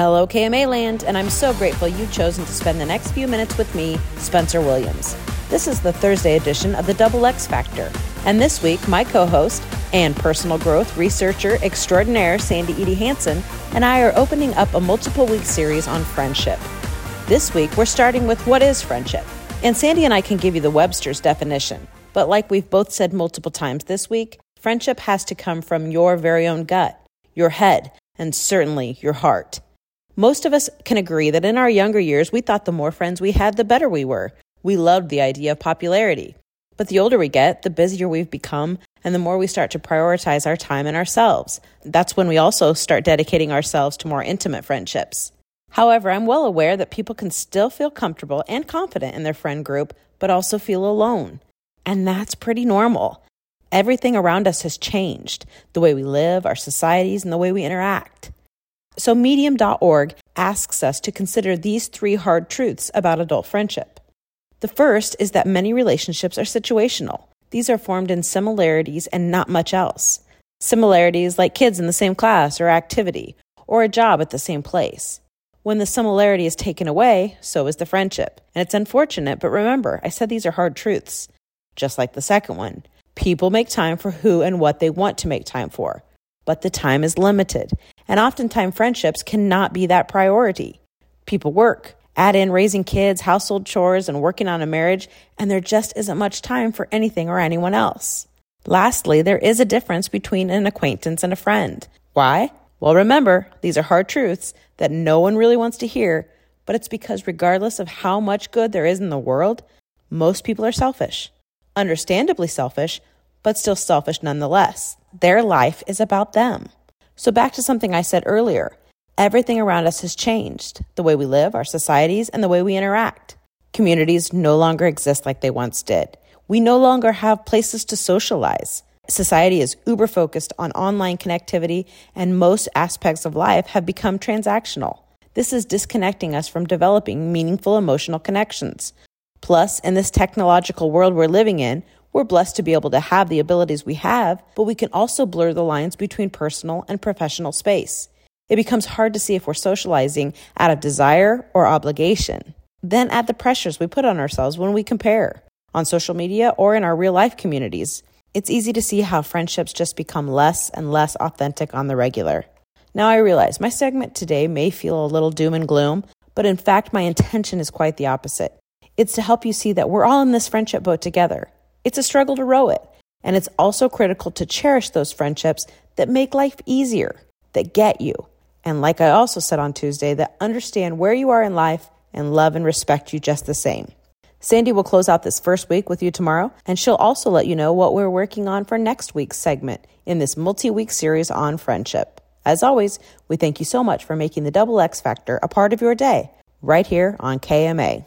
Hello, KMA Land, and I'm so grateful you've chosen to spend the next few minutes with me, Spencer Williams. This is the Thursday edition of the Double X Factor, and this week, my co host and personal growth researcher extraordinaire Sandy Edie Hansen and I are opening up a multiple week series on friendship. This week, we're starting with what is friendship? And Sandy and I can give you the Webster's definition. But like we've both said multiple times this week, friendship has to come from your very own gut, your head, and certainly your heart. Most of us can agree that in our younger years, we thought the more friends we had, the better we were. We loved the idea of popularity. But the older we get, the busier we've become, and the more we start to prioritize our time and ourselves. That's when we also start dedicating ourselves to more intimate friendships. However, I'm well aware that people can still feel comfortable and confident in their friend group, but also feel alone. And that's pretty normal. Everything around us has changed the way we live, our societies, and the way we interact. So, Medium.org asks us to consider these three hard truths about adult friendship. The first is that many relationships are situational. These are formed in similarities and not much else. Similarities like kids in the same class or activity, or a job at the same place. When the similarity is taken away, so is the friendship. And it's unfortunate, but remember, I said these are hard truths. Just like the second one. People make time for who and what they want to make time for. But the time is limited, and oftentimes friendships cannot be that priority. People work, add in raising kids, household chores, and working on a marriage, and there just isn't much time for anything or anyone else. Lastly, there is a difference between an acquaintance and a friend. Why? Well, remember, these are hard truths that no one really wants to hear, but it's because regardless of how much good there is in the world, most people are selfish. Understandably selfish, but still selfish nonetheless. Their life is about them. So, back to something I said earlier everything around us has changed the way we live, our societies, and the way we interact. Communities no longer exist like they once did. We no longer have places to socialize. Society is uber focused on online connectivity, and most aspects of life have become transactional. This is disconnecting us from developing meaningful emotional connections. Plus, in this technological world we're living in, we're blessed to be able to have the abilities we have, but we can also blur the lines between personal and professional space. It becomes hard to see if we're socializing out of desire or obligation. Then add the pressures we put on ourselves when we compare on social media or in our real life communities it's easy to see how friendships just become less and less authentic on the regular. Now, I realize my segment today may feel a little doom and gloom, but in fact, my intention is quite the opposite. It's to help you see that we're all in this friendship boat together. It's a struggle to row it, and it's also critical to cherish those friendships that make life easier, that get you, and like I also said on Tuesday, that understand where you are in life and love and respect you just the same. Sandy will close out this first week with you tomorrow, and she'll also let you know what we're working on for next week's segment in this multi week series on friendship. As always, we thank you so much for making the Double X Factor a part of your day right here on KMA.